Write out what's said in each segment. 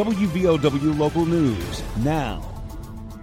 WVOW Local News now.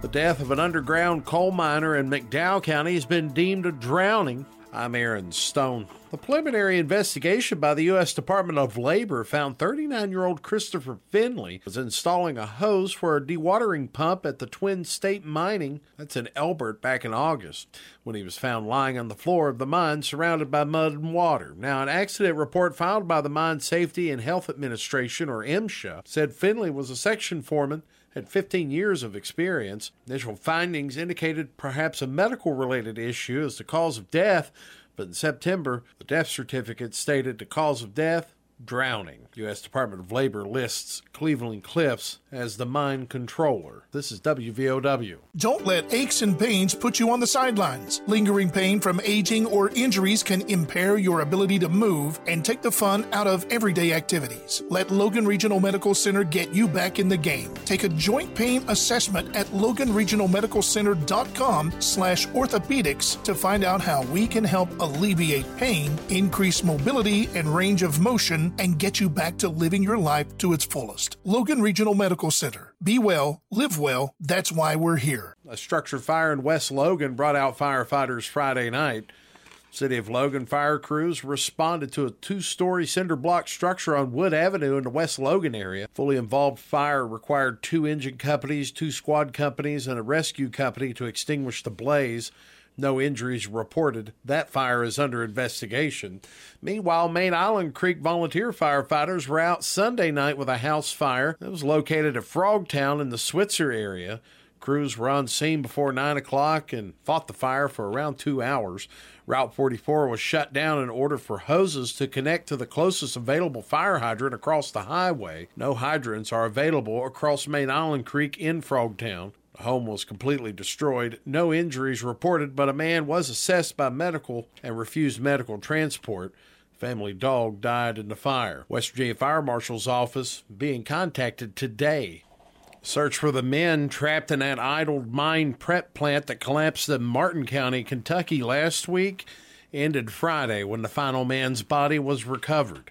The death of an underground coal miner in McDowell County has been deemed a drowning. I'm Aaron Stone. The preliminary investigation by the U.S. Department of Labor found 39 year old Christopher Finley was installing a hose for a dewatering pump at the Twin State Mining, that's in Elbert, back in August, when he was found lying on the floor of the mine surrounded by mud and water. Now, an accident report filed by the Mine Safety and Health Administration, or MSHA, said Finley was a section foreman had 15 years of experience. Initial findings indicated perhaps a medical related issue as the cause of death, but in September, the death certificate stated the cause of death drowning. U.S. Department of Labor lists Cleveland Cliffs as the mine controller. This is WVOW. Don't let aches and pains put you on the sidelines. Lingering pain from aging or injuries can impair your ability to move and take the fun out of everyday activities. Let Logan Regional Medical Center get you back in the game. Take a joint pain assessment at loganregionalmedicalcenter.com slash orthopedics to find out how we can help alleviate pain, increase mobility and range of motion, and get you back to living your life to its fullest. Logan Regional Medical Center. Be well, live well. That's why we're here. A structure fire in West Logan brought out firefighters Friday night. City of Logan fire crews responded to a two story cinder block structure on Wood Avenue in the West Logan area. Fully involved fire required two engine companies, two squad companies, and a rescue company to extinguish the blaze. No injuries reported. That fire is under investigation. Meanwhile, Main Island Creek volunteer firefighters were out Sunday night with a house fire that was located at Frogtown in the Switzer area. Crews were on scene before 9 o'clock and fought the fire for around two hours. Route 44 was shut down in order for hoses to connect to the closest available fire hydrant across the highway. No hydrants are available across Main Island Creek in Frogtown. Home was completely destroyed. No injuries reported, but a man was assessed by medical and refused medical transport. Family dog died in the fire. West Virginia Fire Marshal's office being contacted today. Search for the men trapped in that idled mine prep plant that collapsed in Martin County, Kentucky last week ended Friday when the final man's body was recovered.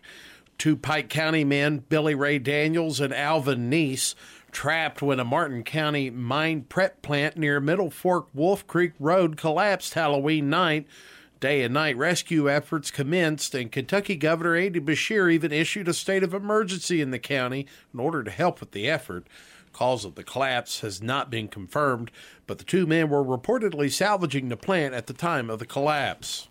Two Pike County men, Billy Ray Daniels and Alvin Nees, trapped when a Martin County mine prep plant near Middle Fork Wolf Creek Road collapsed Halloween night. Day and night rescue efforts commenced, and Kentucky Governor Andy Beshear even issued a state of emergency in the county in order to help with the effort. Cause of the collapse has not been confirmed, but the two men were reportedly salvaging the plant at the time of the collapse.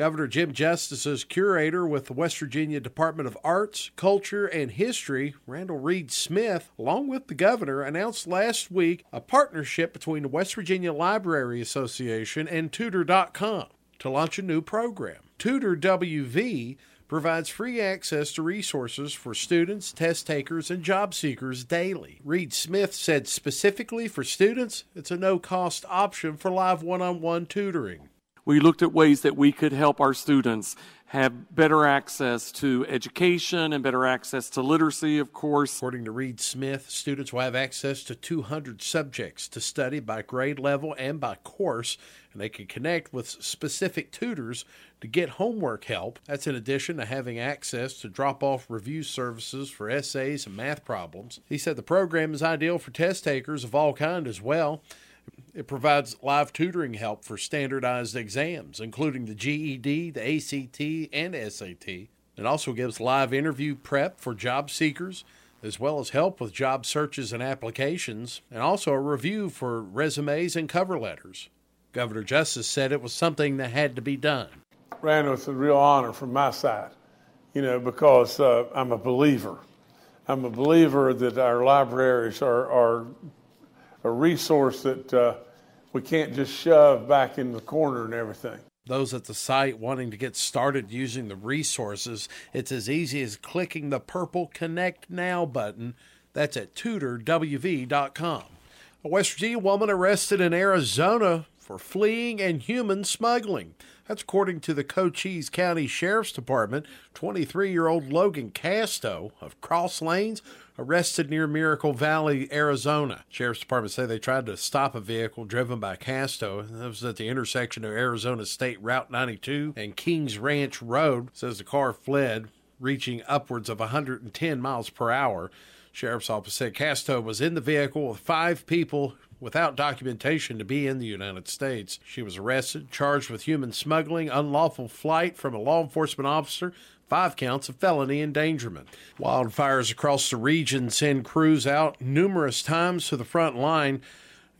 Governor Jim Justice's curator with the West Virginia Department of Arts, Culture, and History, Randall Reid-Smith, along with the governor, announced last week a partnership between the West Virginia Library Association and Tutor.com to launch a new program. Tutor WV provides free access to resources for students, test takers, and job seekers daily. Reid-Smith said specifically for students, it's a no cost option for live one on one tutoring. We looked at ways that we could help our students have better access to education and better access to literacy, of course. According to Reid-Smith, students will have access to 200 subjects to study by grade level and by course, and they can connect with specific tutors to get homework help. That's in addition to having access to drop off review services for essays and math problems. He said the program is ideal for test takers of all kind as well. It provides live tutoring help for standardized exams, including the GED, the ACT, and SAT. It also gives live interview prep for job seekers, as well as help with job searches and applications, and also a review for resumes and cover letters. Governor Justice said it was something that had to be done. Randall, it's a real honor from my side, you know, because uh, I'm a believer. I'm a believer that our libraries are, are a resource that uh, we can't just shove back in the corner and everything. Those at the site wanting to get started using the resources, it's as easy as clicking the purple Connect Now button. That's at tutorwv.com. A West Virginia woman arrested in Arizona for fleeing and human smuggling. That's according to the Cochise County Sheriff's Department. 23 year old Logan Casto of Cross Lanes arrested near Miracle Valley, Arizona. Sheriff's Department say they tried to stop a vehicle driven by Casto. That was at the intersection of Arizona State Route 92 and Kings Ranch Road. Says the car fled, reaching upwards of 110 miles per hour. Sheriff's office said Casto was in the vehicle with five people without documentation to be in the United States. She was arrested, charged with human smuggling, unlawful flight from a law enforcement officer, five counts of felony endangerment. Wildfires across the region send crews out numerous times to the front line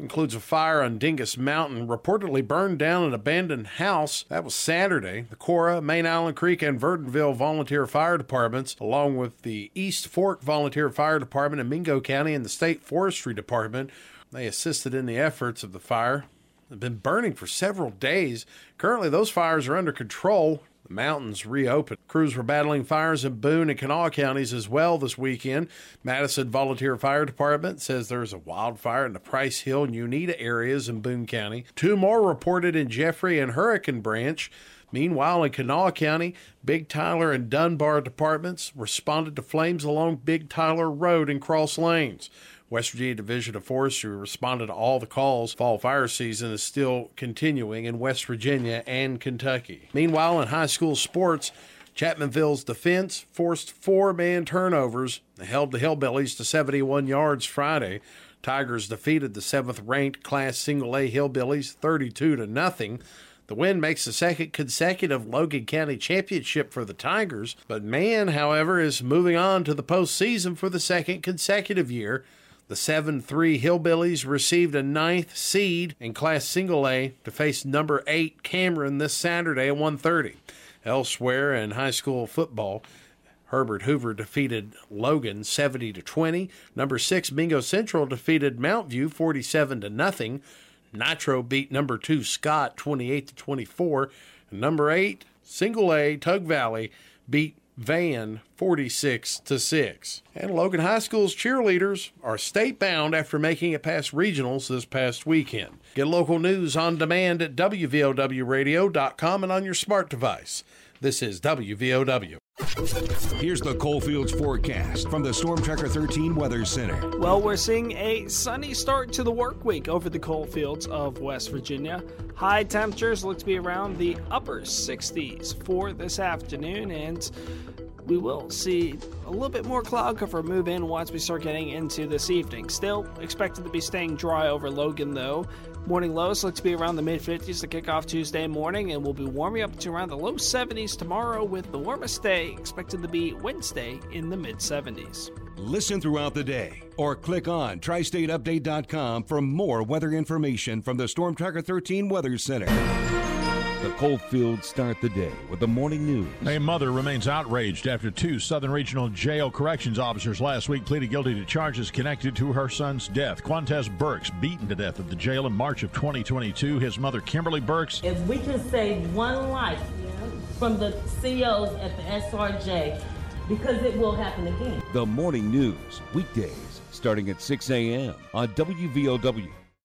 includes a fire on Dingus Mountain, reportedly burned down an abandoned house. That was Saturday. The Cora, Main Island Creek, and Verdunville volunteer fire departments, along with the East Fork Volunteer Fire Department in Mingo County and the State Forestry Department, they assisted in the efforts of the fire. They've been burning for several days. Currently, those fires are under control. The mountains reopened. Crews were battling fires in Boone and Kanawha counties as well this weekend. Madison Volunteer Fire Department says there's a wildfire in the Price Hill and Uneeda areas in Boone County. Two more reported in Jeffrey and Hurricane Branch. Meanwhile, in Kanawha County, Big Tyler and Dunbar departments responded to flames along Big Tyler Road and Cross Lanes. West Virginia Division of Forestry responded to all the calls. Fall fire season is still continuing in West Virginia and Kentucky. Meanwhile, in high school sports, Chapmanville's defense forced four Man turnovers, and held the Hillbillies to 71 yards Friday. Tigers defeated the seventh ranked Class Single A Hillbillies 32 to nothing. The win makes the second consecutive Logan County championship for the Tigers, but Man, however, is moving on to the postseason for the second consecutive year. The 7 3 Hillbillies received a ninth seed in Class Single A to face number 8 Cameron this Saturday at 1.30. Elsewhere in high school football, Herbert Hoover defeated Logan 70 to 20. Number 6 Mingo Central defeated Mountview 47 to nothing. Nitro beat number 2 Scott 28 to 24. And number 8 Single A Tug Valley beat Van 46 to 6. And Logan High School's cheerleaders are state bound after making it past regionals this past weekend. Get local news on demand at WVOWradio.com and on your smart device. This is WVOW. Here's the Coalfields forecast from the Storm Tracker 13 Weather Center. Well, we're seeing a sunny start to the work week over the coalfields of West Virginia. High temperatures look to be around the upper 60s for this afternoon, and we will see a little bit more cloud cover move in once we start getting into this evening. Still expected to be staying dry over Logan, though. Morning lows look to be around the mid 50s to kick off Tuesday morning, and we'll be warming up to around the low 70s tomorrow, with the warmest day expected to be Wednesday in the mid 70s. Listen throughout the day or click on tristateupdate.com for more weather information from the Storm Tracker 13 Weather Center. The Coalfields start the day with the morning news. A mother remains outraged after two Southern Regional Jail corrections officers last week pleaded guilty to charges connected to her son's death. Quantez Burks, beaten to death at the jail in March of 2022. His mother, Kimberly Burks. If we can save one life from the COs at the SRJ, because it will happen again. The morning news, weekdays, starting at 6 a.m. on WVOW